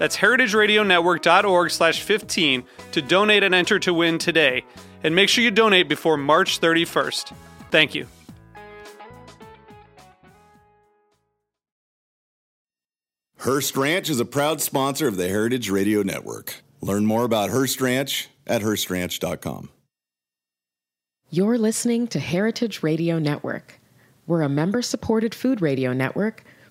That's heritageradionetwork.org slash 15 to donate and enter to win today. And make sure you donate before March 31st. Thank you. Hearst Ranch is a proud sponsor of the Heritage Radio Network. Learn more about Hearst Ranch at HearstRanch.com. You're listening to Heritage Radio Network. We're a member supported food radio network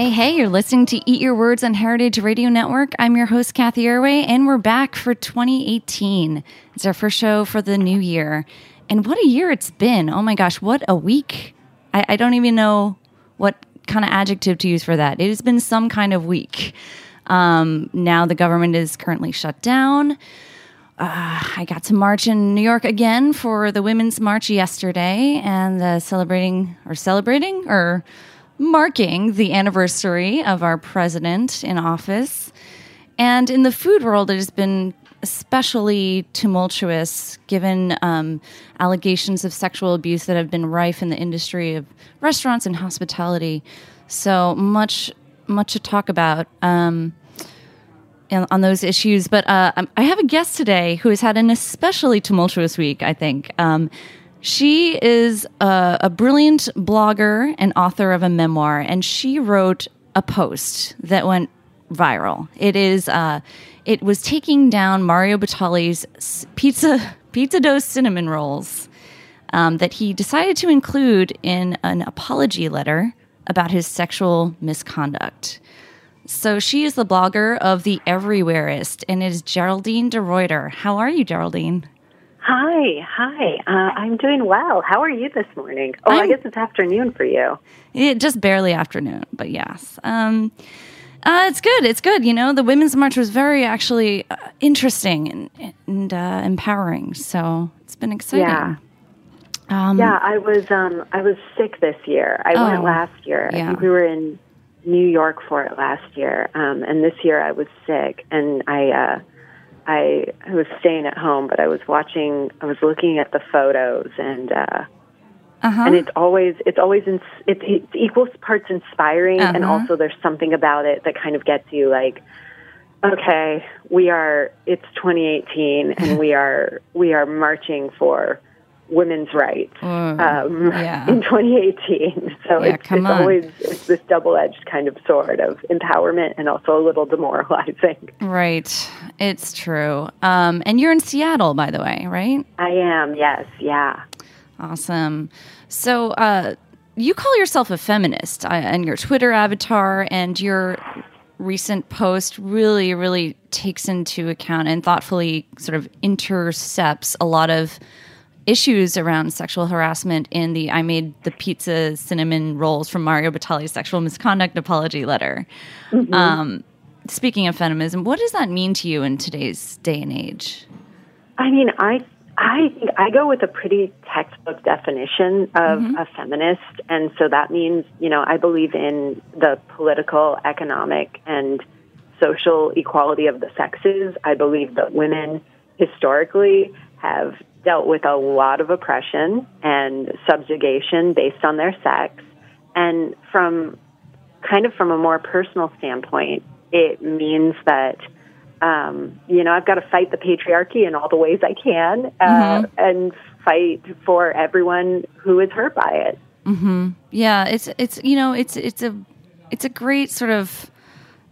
Hey, hey, you're listening to Eat Your Words on Heritage Radio Network. I'm your host, Cathy Erway, and we're back for 2018. It's our first show for the new year. And what a year it's been. Oh my gosh, what a week. I, I don't even know what kind of adjective to use for that. It has been some kind of week. Um, now the government is currently shut down. Uh, I got to march in New York again for the Women's March yesterday and uh, celebrating or celebrating or marking the anniversary of our president in office. And in the food world, it has been especially tumultuous given um, allegations of sexual abuse that have been rife in the industry of restaurants and hospitality. So much, much to talk about. Um, on those issues. But uh, um, I have a guest today who has had an especially tumultuous week, I think. Um, she is a, a brilliant blogger and author of a memoir, and she wrote a post that went viral. It is uh, it was taking down Mario Batali's pizza pizza dough cinnamon rolls um, that he decided to include in an apology letter about his sexual misconduct. So she is the blogger of the Everywhereist, and it is Geraldine De DeRuiter. How are you, Geraldine? Hi, hi. Uh, I'm doing well. How are you this morning? Oh, i I'm- guess it's afternoon for you. It, just barely afternoon, but yes. Um, uh, it's good. It's good. You know, the Women's March was very actually uh, interesting and, and uh, empowering. So it's been exciting. Yeah. Um, Yeah, I was um I was sick this year. I Oh, went last year. yeah. I think we were in New York for it last year. Um and this year I was sick and I I was staying at home, but I was watching I was looking at the photos and uh Uh-huh. and it's always it's always ins- it's, it's equal parts inspiring and Uh-huh. also there's something about it that kind of gets you like okay we are it's 2018 and we are we are marching for women's rights um, yeah. in 2018 so Yeah, it's, it's always it's this double-edged kind of sword of empowerment and also a little demoralizing Right. It's true. Um, and you're in Seattle, by the way, right? i am yes yeah Awesome. So, uh, you call yourself a feminist, uh, and your Twitter avatar and your recent post really, really takes into account and thoughtfully sort of intercepts a lot of issues around sexual harassment in the I made the pizza cinnamon rolls from Mario Batali's sexual misconduct apology letter. Um, speaking of feminism, what does that mean to you in today's day and age? I mean, I I think I go with a pretty textbook definition of a feminist, and so that means you know I believe in the political, economic, and social equality of the sexes. I believe that women historically have dealt with a lot of oppression and subjugation based on their sex. And from kind of from a more personal standpoint, it means that um, you know I've got to fight the patriarchy in all the ways I can, uh, Mm-hmm. and fight for everyone who is hurt by it. mhm Yeah, it's it's you know it's it's a it's a great sort of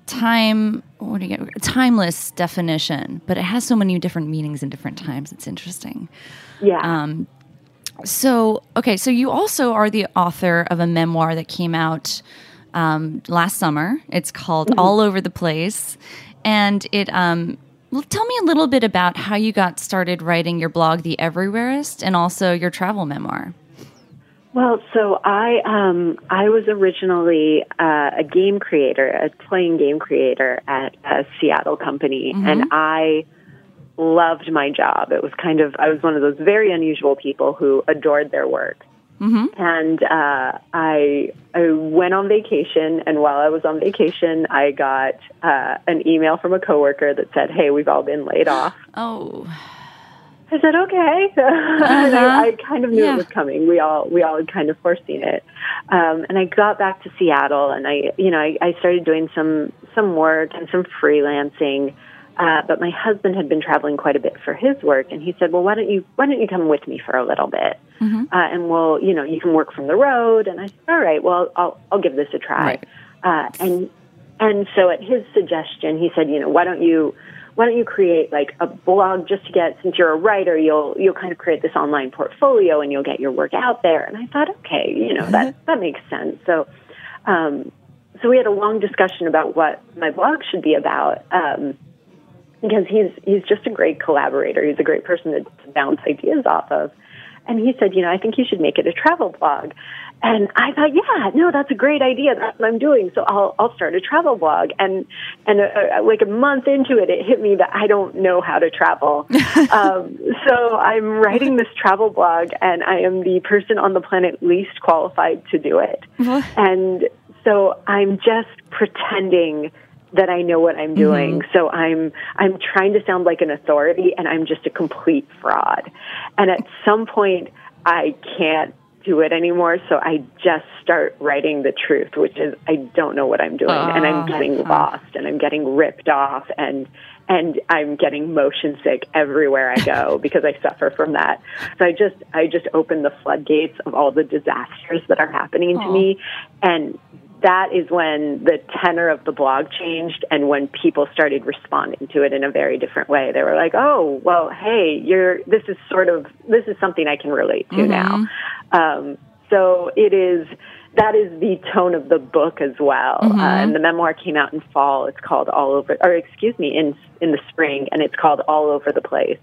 time what do you get timeless definition, but it has so many different meanings in different times. It's interesting. Yeah. Um, So okay, so you also are the author of a memoir that came out um, last summer. It's called All Over the Place, and it um, well, tell me a little bit about how you got started writing your blog, The Everywhereist, and also your travel memoir. Well, so I um, I was originally uh, a game creator, a playing game creator at a Seattle company, and I loved my job. It was kind of I was one of those very unusual people who adored their work. And uh, I I went on vacation, and while I was on vacation, I got uh, an email from a coworker that said, "Hey, we've all been laid off." Oh, I said, okay. and I, I kind of knew Yeah. it was coming. We all we all had kind of foreseen it. Um, and I got back to Seattle, and I you know I, I started doing some some work and some freelancing. Uh, but my husband had been traveling quite a bit for his work, and he said, "Well, why don't you why don't you come with me for a little bit, uh, and we'll you know you can work from the road." And I said, "All right, well, I'll I'll give this a try." Right. Uh, and and so at his suggestion, he said, "You know, why don't you why don't you create like a blog just to get since you're a writer, you'll you'll kind of create this online portfolio and you'll get your work out there." And I thought, okay, you know that that makes sense. So. Um, so we had a long discussion about what my blog should be about. Um, because he's he's just a great collaborator. He's a great person to, to bounce ideas off of. And he said, you know, I think you should make it a travel blog. And I thought, yeah, no, that's a great idea. That's what I'm doing. So I'll I'll start a travel blog. And and uh, like a month into it, it hit me that I don't know how to travel. um, so I'm writing this travel blog, and I am the person on the planet least qualified to do it. and so I'm just pretending that I know what I'm doing. So I'm I'm trying to sound like an authority and I'm just a complete fraud. And at some point I can't do it anymore, so I just start writing the truth, which is I don't know what I'm doing. And I'm getting lost and I'm getting ripped off and and I'm getting motion sick everywhere I go because I suffer from that. So I just I just open the floodgates of all the disasters that are happening to me. And that is when the tenor of the blog changed and when people started responding to it in a very different way. They were like, "Oh, well, hey, you're this is sort of this is something I can relate to now." Um, so it is that is the tone of the book as well. Uh, and the memoir came out in fall. It's called All Over, or excuse me, in in the spring, and it's called All Over the Place: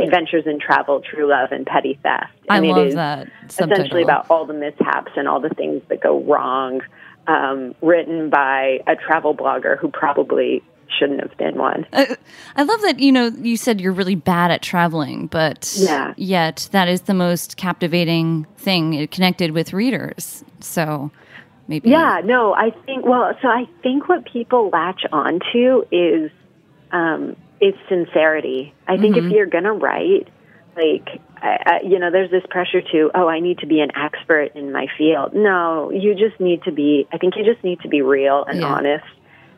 Adventures in Travel, True Love, and Petty Theft. I And it love is that essentially about all the mishaps and all the things that go wrong, um, written by a travel blogger who probably shouldn't have been one. I love that you know you said you're really bad at traveling, but Yeah. yet that is the most captivating thing. It connected with readers, so maybe Yeah, no, I think, well, so I think what people latch onto is, um, is sincerity. I think if you're going to write, like, I, I, you know, there's this pressure to, oh, I need to be an expert in my field. No, you just need to be, I think you just need to be real and Yeah. honest.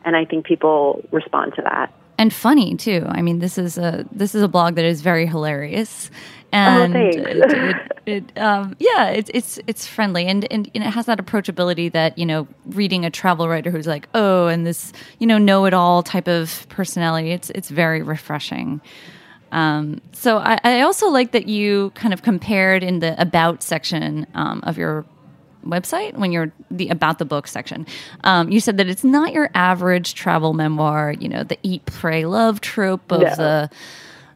And I think people respond to that. and funny too. I mean, this is a this is a blog that is very hilarious, and Oh, it, it, it, um, yeah, it's it's it's friendly and, and and it has that approachability that you know reading a travel writer who's like oh and this you know know it all type of personality. It's it's very refreshing. Um, so I, I also like that you kind of compared in the about section um, of your website when you're the about the book section um, you said that it's not your average travel memoir you know the eat pray love trope of No. the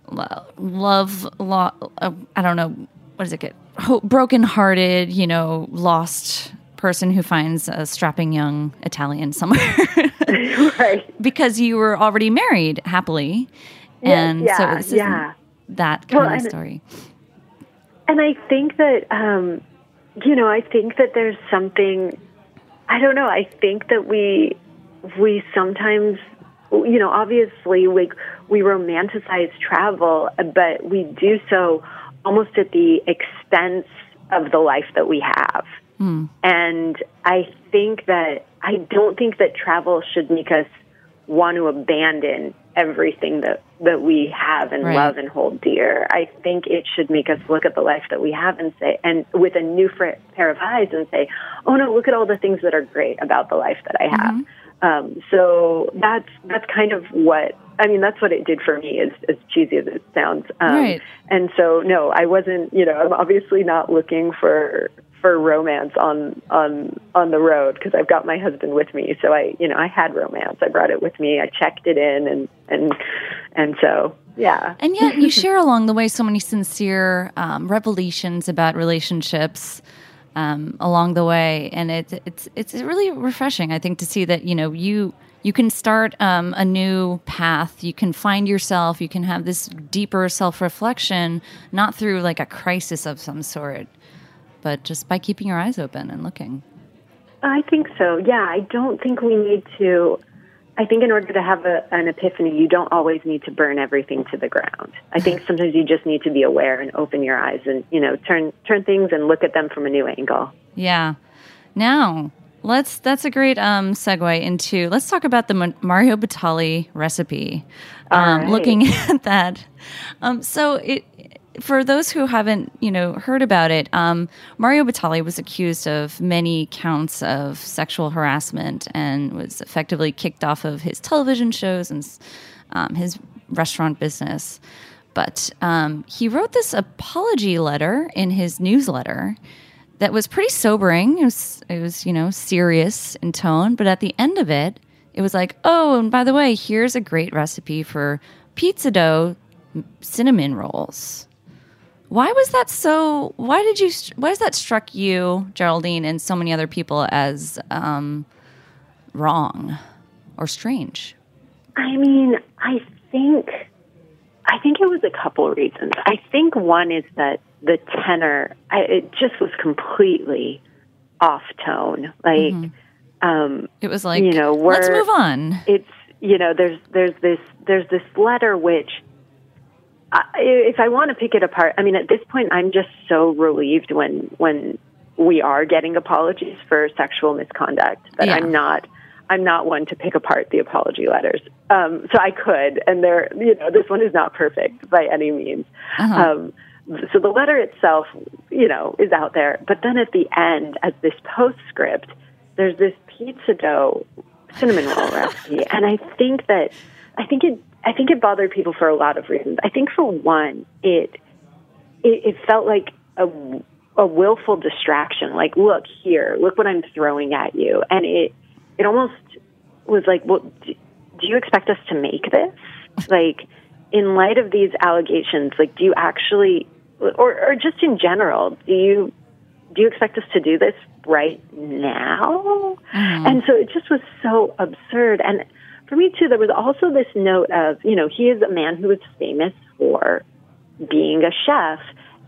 lo- love lo- uh, i don't know what does it get Ho- broken hearted you know lost person who finds a strapping young italian somewhere right. because you were already married happily and so yeah, isn't that kind Well, of and- story And I think that, um, you know, I think that there's something. I don't know. I think that we we sometimes you know, obviously we we romanticize travel, but we do so almost at the expense of the life that we have. And I think that I don't think that travel should make us want to abandon everything that that we have and Right. love and hold dear. I think it should make us look at the life that we have and say, and with a new fr- pair of eyes, and say, "Oh no, look at all the things that are great about the life that I have." Um, so that's that's kind of what I mean. That's what it did for me, as, as cheesy as it sounds. Um, Right. And so, no, I wasn't. You know, I'm obviously not looking for for romance on on on the road because I've got my husband with me. So I, you know, I had romance. I brought it with me. I checked it in, and and and so yeah. And yet, you share along the way so many sincere um, revelations about relationships um, along the way, and it's it's it's really refreshing. I think to see that you know you you can start um, a new path. You can find yourself. You can have this deeper self reflection, not through like a crisis of some sort, but just by keeping your eyes open and looking. I think so. Yeah, I don't think we need to. I think in order to have a, an epiphany, you don't always need to burn everything to the ground. I think sometimes you just need to be aware and open your eyes and you know turn turn things and look at them from a new angle. Yeah. Now, let's that's a great um segue into let's talk about the Mario Batali recipe. Um right. looking at that. Um so it for those who haven't, you know, heard about it, um, Mario Batali was accused of many counts of sexual harassment and was effectively kicked off of his television shows and um, his restaurant business. But um, he wrote this apology letter in his newsletter that was pretty sobering. It was, it was, you know, serious in tone. But at the end of it, it was like, oh, and by the way, here's a great recipe for pizza dough cinnamon rolls. Why was that so? Why did you? Why has that struck you, Geraldine, and so many other people as um, wrong or strange? I mean, I think I think it was a couple reasons. I think one is that the tenor I, it just was completely off tone. Like um It was like, You know, let's move on. it's you know there's there's this there's this letter which if I want to pick it apart, I mean at this point I'm just so relieved when when we are getting apologies for sexual misconduct that Yeah. I'm not I'm not one to pick apart the apology letters. Um, so I could, and there you know this one is not perfect by any means. Um, so the letter itself, you know, is out there, but then at the end, as this postscript, there's this pizza dough cinnamon roll recipe, and I think that I think it I think it bothered people for a lot of reasons. I think for one, it it, it felt like a a willful distraction. Like, look here, look what I'm throwing at you, and it it almost was like, well, do, do you expect us to make this? Like, in light of these allegations, like, do you actually, or or just in general, do you do you expect us to do this right now? Mm-hmm. And so it just was so absurd. And for me too, there was also this note of, you know, he is a man who is famous for being a chef,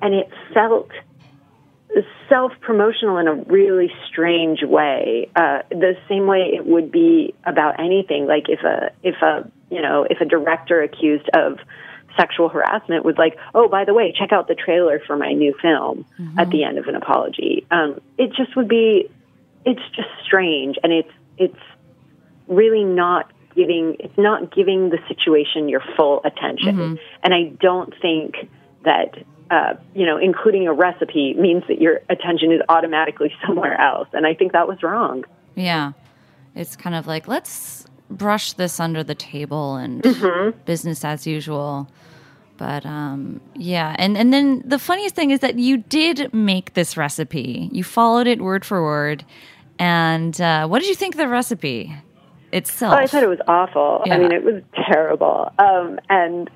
and it felt self promotional in a really strange way. Uh, the same way it would be about anything. Like if a if a you know if a director accused of sexual harassment was like, oh, by the way, check out the trailer for my new film at the end of an apology. Um, it just would be. It's just strange, and it's it's really not giving it's not giving the situation your full attention and i don't think that uh, you know including a recipe means that your attention is automatically somewhere else and i think that was wrong Yeah. It's kind of like, let's brush this under the table and business as usual. But um, yeah, and, and then the funniest thing is that you did make this recipe. You followed it word for word. And uh, what did you think of the recipe itself? Oh, I thought it was awful. Yeah. I mean, it was terrible. Um, and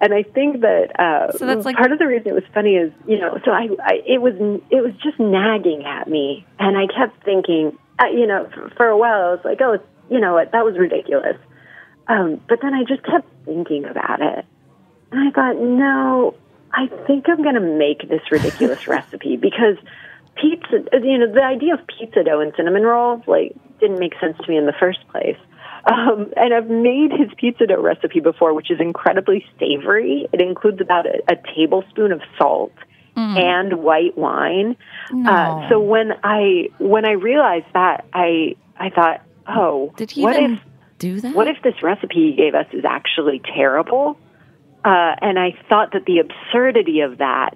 and I think that uh, So that's like- part of the reason it was funny is you know so I, I it was it was just nagging at me, and I kept thinking uh, you know for, for a while I was like oh you know what that was ridiculous, um, but then I just kept thinking about it, and I thought no, I think I'm going to make this ridiculous recipe because pizza you know the idea of pizza dough and cinnamon rolls like didn't make sense to me in the first place Um, and I've made his pizza dough recipe before, which is incredibly savory. It includes about a, a tablespoon of salt and white wine. Uh, so when I when I realized that, I I thought, oh, Did he what even if do that? what if this recipe he gave us is actually terrible? Uh, and I thought that the absurdity of that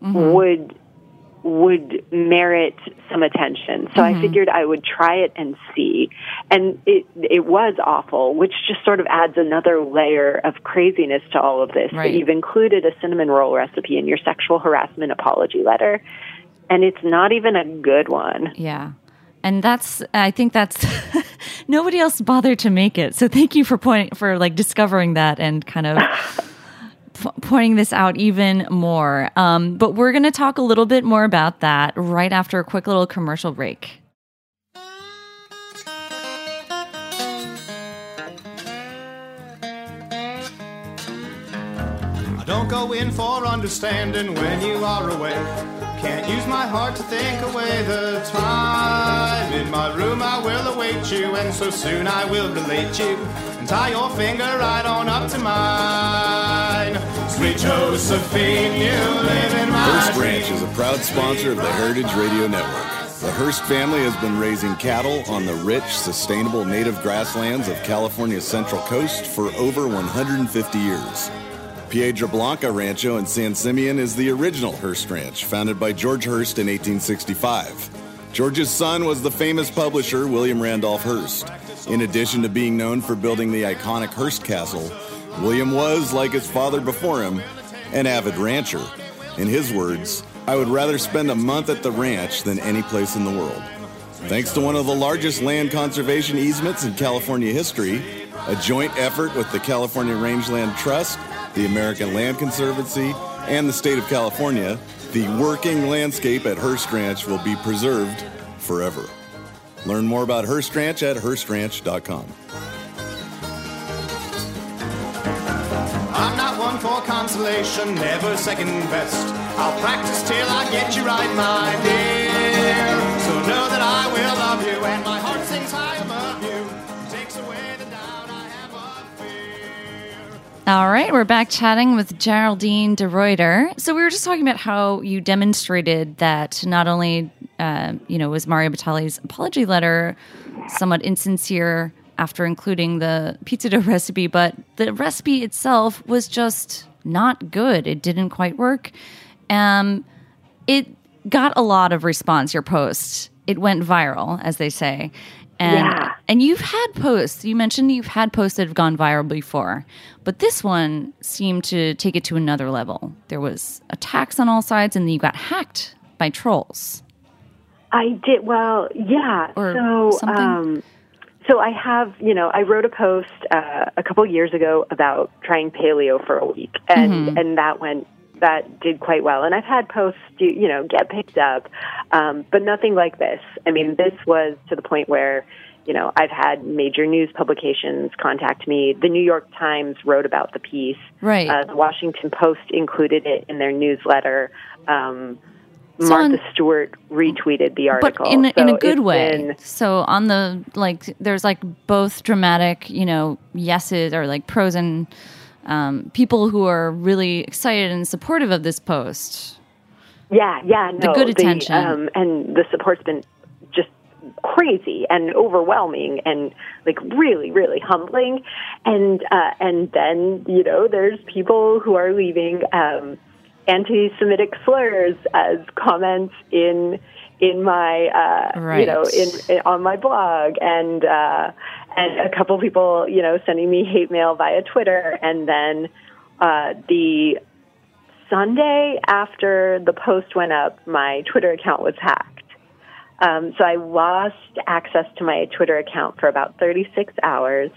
would would merit some attention. So I mm-hmm. figured I would try it and see. And it it was awful, which just sort of adds another layer of craziness to all of this. Right. That you've included a cinnamon roll recipe in your sexual harassment apology letter. And it's not even a good one. Yeah. And that's I think that's nobody else bothered to make it. So thank you for point for like discovering that and kind of pointing this out even more. Um, but we're going to talk a little bit more about that right after a quick little commercial break. Don't go in for understanding when you are away. Can't use my heart to think away the time. In my room I will await you, and so soon I will relate you. And tie your finger right on up to mine. Sweet Josephine, you live in my Hearst Ranch is a proud sponsor of the Heritage Radio Network. The Hearst family has been raising cattle on the rich, sustainable native grasslands of California's Central Coast for over 150 years. Piedra Blanca Rancho in San Simeon is the original Hearst Ranch, founded by George Hearst in 1865. George's son was the famous publisher William Randolph Hearst. In addition to being known for building the iconic Hearst Castle, William was, like his father before him, an avid rancher. In his words, I would rather spend a month at the ranch than any place in the world. Thanks to one of the largest land conservation easements in California history, a joint effort with the California Rangeland Trust, the American Land Conservancy, and the state of California, the working landscape at Hearst Ranch will be preserved forever. Learn more about Hearst Ranch at HearstRanch.com. I'm not one for consolation, never second best. I'll practice till I get you right, my dear. All right, we're back chatting with Geraldine DeRuiter. So we were just talking about how you demonstrated that not only, uh, you know, was Mario Batali's apology letter somewhat insincere after including the pizza dough recipe, but the recipe itself was just not good. It didn't quite work. Um, it got a lot of response. Your post, it went viral, as they say. And, Yeah. and you've had posts. You mentioned you've had posts that have gone viral before, but this one seemed to take it to another level. There was attacks on all sides, and then you got hacked by trolls. I did well, yeah. Or so, something? um, so I have, you know, I wrote a post uh, a couple years ago about trying paleo for a week, and Mm-hmm. and that went that did quite well. And I've had posts, do- you know, get picked up, um, but nothing like this. I mean, this was to the point where. You know, I've had major news publications contact me. The New York Times wrote about the piece. Right. Uh, the Washington Post included it in their newsletter. Um, So Martha on- Stewart retweeted the but article. in a, in a good way. been- So on the like, there's like both dramatic, you know, yeses or like pros and um, people who are really excited and supportive of this post. yeah, yeah, no, good attention. um, and the support's been just crazy and overwhelming and like really, really humbling. And uh, and then you know, there's people who are leaving um, anti-Semitic slurs as comments in in my uh, Right. you know in, in on my blog and uh, and a couple people you know sending me hate mail via Twitter and then uh, the Sunday after the post went up, my Twitter account was hacked. Um, so I lost access to my Twitter account for about 36 hours,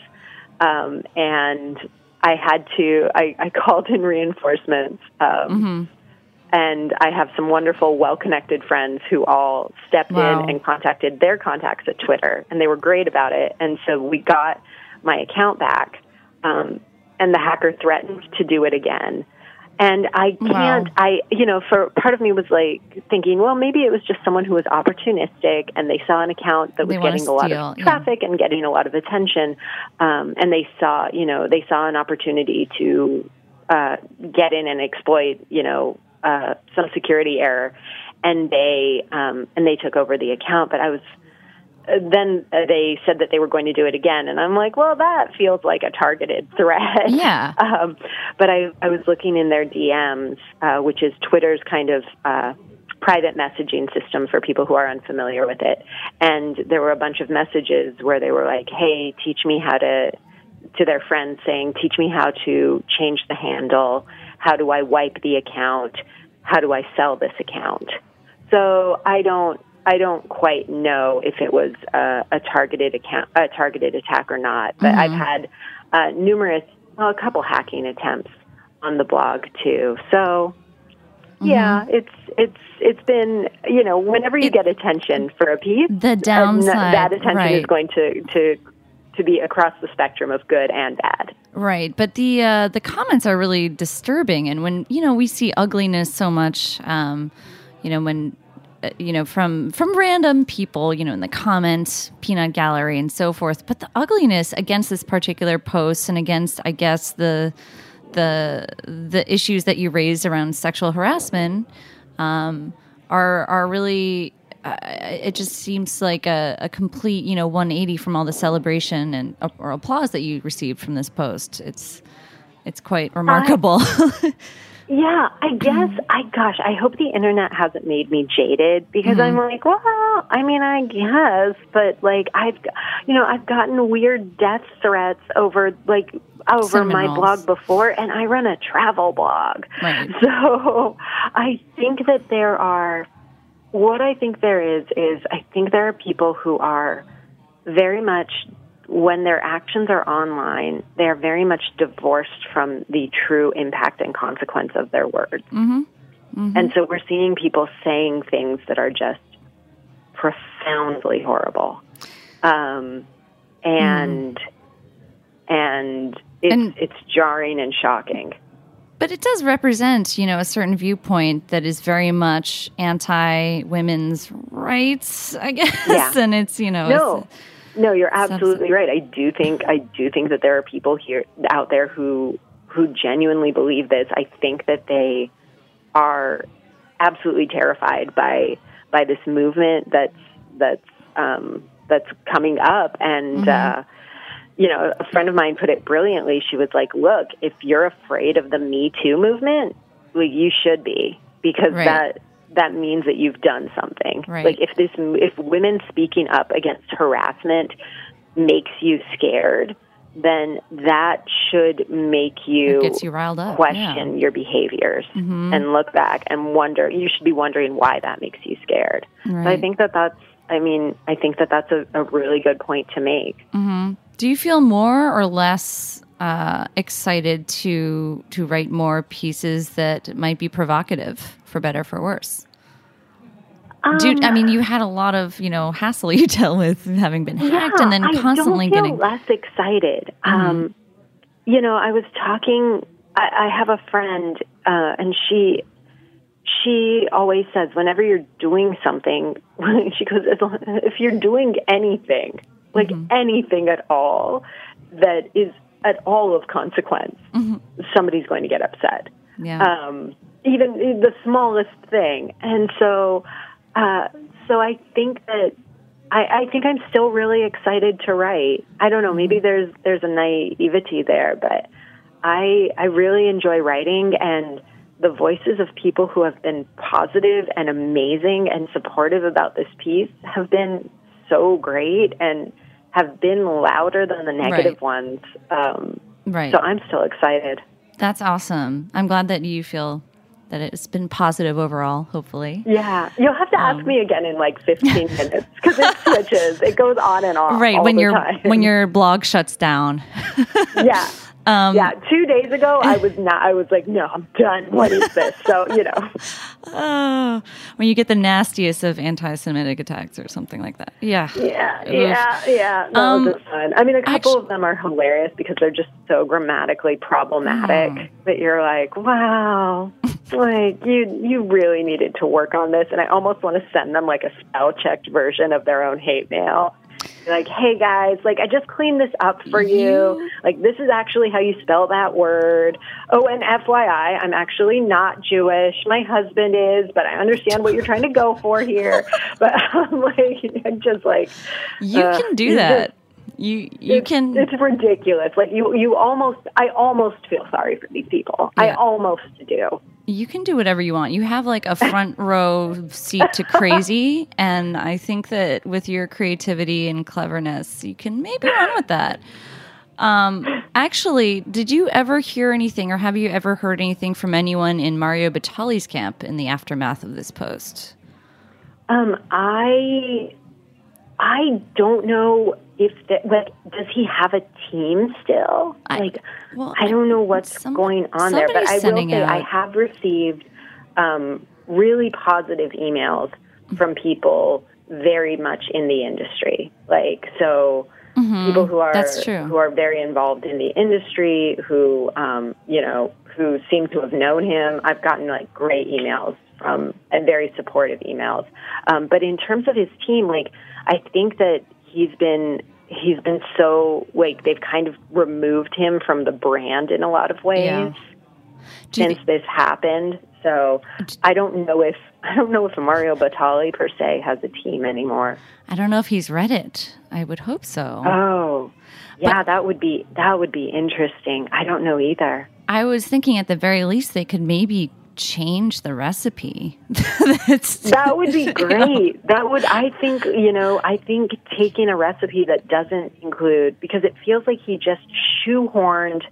um, and I had to. I, I called in reinforcements, um, and I have some wonderful, well-connected friends who all stepped Wow. in and contacted their contacts at Twitter, and they were great about it. And so we got my account back, um, and the hacker threatened to do it again. And I can't, Wow. I, you know, for part of me was like thinking, well, maybe it was just someone who was opportunistic and they saw an account that was getting a lot steal, of yeah. traffic and getting a lot of attention. Um, and they saw, you know, they saw an opportunity to uh, get in and exploit, you know, uh, some security error. And they, um, and they took over the account. But I was, then they said that they were going to do it again, and I'm like, well, that feels like a targeted threat. Yeah. Um, but I, I was looking in their DMs, uh, which is Twitter's kind of uh, private messaging system for people who are unfamiliar with it. And there were a bunch of messages where they were like, hey, teach me how to, to their friends saying, teach me how to change the handle. How do I wipe the account? How do I sell this account? So I don't I don't quite know if it was a, a targeted account a targeted attack or not. But I've had uh, numerous well, a couple hacking attempts on the blog too. So yeah, it's it's it's been you know whenever you get attention for a piece, The uh, downside, that attention right. is going to to to be across the spectrum of good and bad. Right, but the uh, the comments are really disturbing, and when you know we see ugliness so much, um, you know when uh, you know from from random people, you know in the comments, peanut gallery, and so forth. But the ugliness against this particular post and against, I guess the the the issues that you raised around sexual harassment um, are are really. Uh, it just seems like a, a complete, you know, 180 from all the celebration and or applause that you received from this post. It's it's quite remarkable. Yeah, I guess I gosh, I hope the internet hasn't made me jaded because I'm Mm-hmm. like, well, I mean, I guess, but like I've you know, I've gotten weird death threats over like over my blog before and I run a travel blog. Right. So, I think that there are what I think there is is I think there are people who are very much when their actions are online, they are very much divorced from the true impact and consequence of their words. Mm-hmm. And so we're seeing people saying things that are just profoundly horrible. Um, and and it's And- it's jarring and shocking. But it does represent, you know, a certain viewpoint that is very much anti women's rights, I guess. Yeah. and it's, you know, No, no, you're absolutely right. I do think I do think that there are people here out there who who genuinely believe this. I think that they are absolutely terrified by by this movement that's that's um, that's coming up and. Uh, you know, a friend of mine put it brilliantly. She was like, "Look, if you're afraid of the Me Too movement, like you should be, because Right. that that means that you've done something. Right. Like if this, if women speaking up against harassment makes you scared, then that should make you It gets you riled up, question yeah. Mm-hmm. your behaviors and look back and wonder. You should be wondering why that makes you scared. So I think that that's. I mean, I think that that's a, a really good point to make. Do you feel more or less uh, excited to to write more pieces that might be provocative, for better or for worse? You, I mean, you had a lot of you know hassle you dealt with having been hacked, and then constantly getting less excited. Um, you know, I was talking. I, I have a friend, uh, and she she always says whenever you're doing something, she goes, if you're doing anything, like anything at all, that is at all of consequence, somebody's going to get upset." yeah. um, even the smallest thing. And so, uh, so I think that I, I think I'm still really excited to write. I don't know, maybe there's there's a naivety there, but I I really enjoy writing and the voices of people who have been positive and amazing and supportive about this piece have been so great and have been louder than the negative Right. ones. Um, right. so I'm still excited. That's awesome. I'm glad that you feel that it's been positive overall. Hopefully. Yeah, you'll have to Um, ask me again in like 15 minutes because it switches. It goes on and off. Right when your when your blog shuts down. yeah, Um, yeah, two days ago I was not. I was like, no, I'm done. What is this? So you know, Oh, when you get the nastiest of anti-Semitic attacks or something like that. Yeah. yeah, Oof. yeah, yeah. That Um, was fun. I mean, a couple actu- of them are hilarious because they're just so grammatically problematic Mm. that you're like, wow, like you you really needed to work on this. And I almost want to send them like a spell checked version of their own hate mail. Like, hey guys, like I just cleaned this up for you. Like this is actually how you spell that word. Oh, and FYI, I'm actually not Jewish. My husband is, but I understand what you're trying to go for here. But I'm like, I'm just like, You Uh, can do that. You you it's, can It's ridiculous. Like you, you almost. I almost feel sorry for these people. I almost do. You can do whatever you want. You have like a front row seat to crazy, and I think that with your creativity and cleverness, you can maybe run with that. Um, actually, did you ever hear anything, or have you ever heard anything from anyone in Mario Batali's camp in the aftermath of this post? Um, I, I don't know if that. Like, does he have a team still? I- like, well, I don't know what's some- going on there. But I will say I have received um, really positive emails from people very much in the industry. Like, so. people who are Mm-hmm. That's true. who are very involved in the industry who um, you know who seem to have known him i've gotten like great emails from and very supportive emails um, but in terms of his team like i think that he's been he's been so like they've kind of removed him from the brand in a lot of ways Yeah. Since thi- this happened so i don't know if i don't know if mario batali per se has a team anymore I don't know if he's read it. I would hope so. Oh, yeah, that would be that would be interesting. I don't know either. I was thinking at the very least they could maybe change the recipe. That's That would be great. That would I think, you know, I think taking a recipe that doesn't include because it feels like he just shoehorned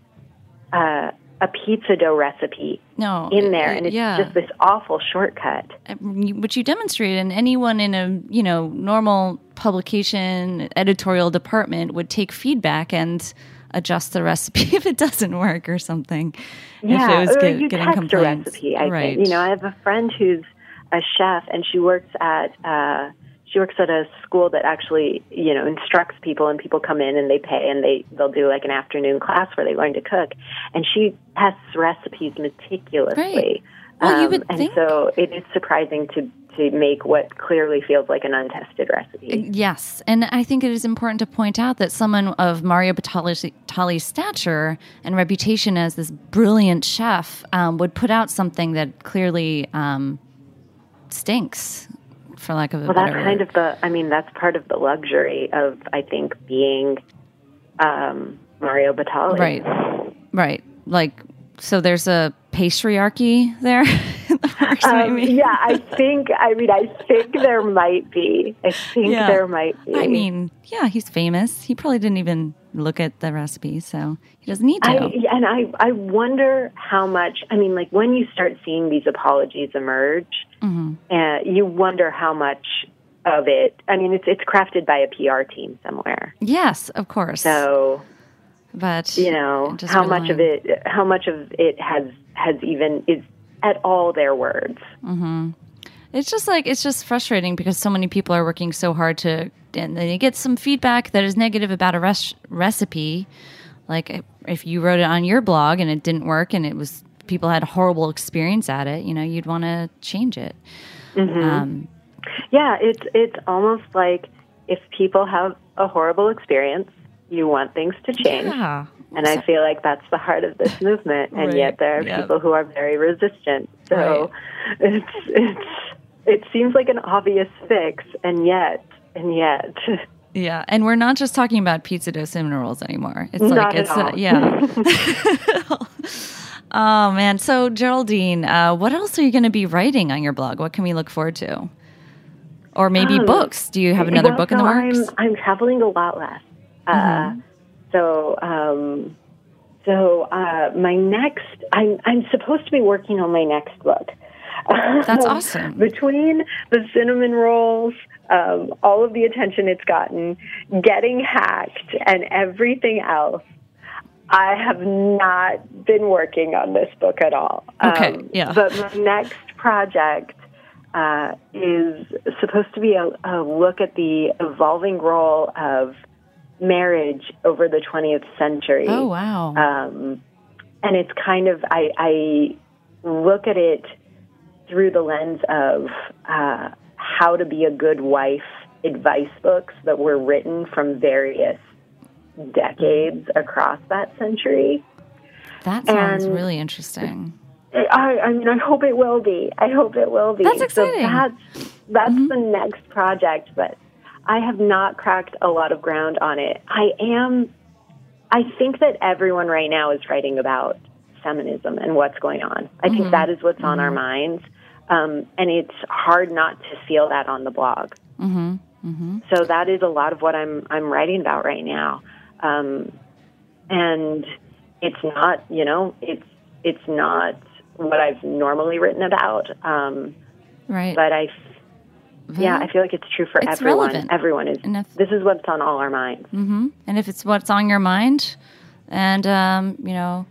uh, a pizza dough recipe no in there and it's yeah. just this awful shortcut. which you demonstrated and anyone in a you know normal publication editorial department would take feedback and adjust the recipe if it doesn't work or something Yeah, if it was or get- you getting test complaints a recipe. I right think you know I have a friend who's a chef, and she works at uh, she works at a school that actually you know instructs people, and people come in and they pay, and they they'll do like an afternoon class where they learn to cook, and she tests recipes meticulously. Right. Well, you would and think- so it is surprising to to make what clearly feels like an untested recipe. Yes, and I think it is important to point out that someone of Mario Batali's, stature and reputation as this brilliant chef um, would put out something that clearly um, stinks, for lack of a Well, that's kind of the. I mean, that's part of the luxury of I think being um, Mario Batali. right, right. Like, so there's a patriarchy there. first Um, maybe? yeah, I think. I mean, I think there might be. I think Yeah. there might be. I mean, yeah, he's famous. He probably didn't even look at the recipe, so he doesn't need to. I, and I, I wonder how much. I mean, like when you start seeing these apologies emerge, Mm-hmm. uh, you wonder how much of it. I mean, it's it's crafted by a PR team somewhere. yes, of course. So but you know how much of it, how much of it has has even is at all their words. It's just like it's just frustrating because so many people are working so hard to, and then you get some feedback that is negative about a res- recipe. Like if you wrote it on your blog and it didn't work, and it was people had a horrible experience at it, you know, you'd want to change it. Um, Yeah, it's it's almost like if people have a horrible experience, you want things to change. yeah, And I feel like that's the heart of this movement, and Right, yet there are yeah. people who are very resistant. So it's it's it seems like an obvious fix, and yet and yet yeah, and we're not just talking about pizza dough cinnamon rolls anymore. It's Not like it's uh, yeah. oh man, so Geraldine, uh, what else are you going to be writing on your blog? What can we look forward to? Or maybe books. Do you have another well, book in the works? Mm-hmm. I'm I'm traveling a lot less. Uh, so um, so uh, my next I'm I'm supposed to be working on my next book. That's awesome. Between the cinnamon rolls, um, all of the attention it's gotten, getting hacked, and everything else, I have not been working on this book at all. Okay, Um, yeah. But my next project uh, is supposed to be a, a look at the evolving role of marriage over the 20th century. Oh, wow. Um, and it's kind of, I, I look at it through the lens of uh, how to be a good wife advice books that were written from various decades across that century. that sounds and- really interesting. I, I mean, I hope it will be. I hope it will be. That's exciting. So that's that's the next project, but I have not cracked a lot of ground on it. I am. I think that everyone right now is writing about feminism and what's going on. I think that is what's on our minds, um, and it's hard not to feel that on the blog. Mm-hmm. So that is a lot of what I'm I'm writing about right now, um, and it's not you know it's it's not what I've normally written about, um, Right. but I yeah I feel like it's true for It's everyone. relevant. Everyone is. If- this is what's on all our minds. and if it's what's on your mind, and um, you know,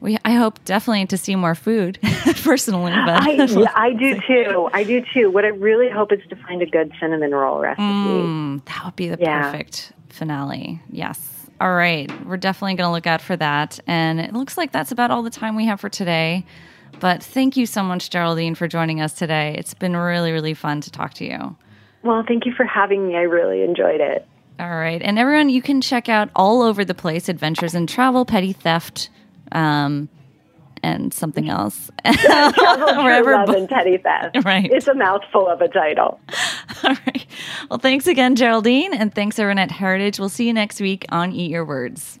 we I hope definitely to see more food personally. But I, yeah, I do too. I do too. What I really hope is to find a good cinnamon roll recipe. Mm, that would be the Yeah. perfect finale. Yes. All right. We're definitely going to look out for that. And it looks like that's about all the time we have for today. But thank you so much, Geraldine, for joining us today. It's been really, really fun to talk to you. Well, thank you for having me. I really enjoyed it. All right. And everyone, you can check out all over the place Adventures in Travel, Petty Theft, um, and something else. Wherever love bo- and petty theft. Right. It's a mouthful of a title. All right. Well, thanks again, Geraldine. And thanks, everyone at Heritage. We'll see you next week on Eat Your Words.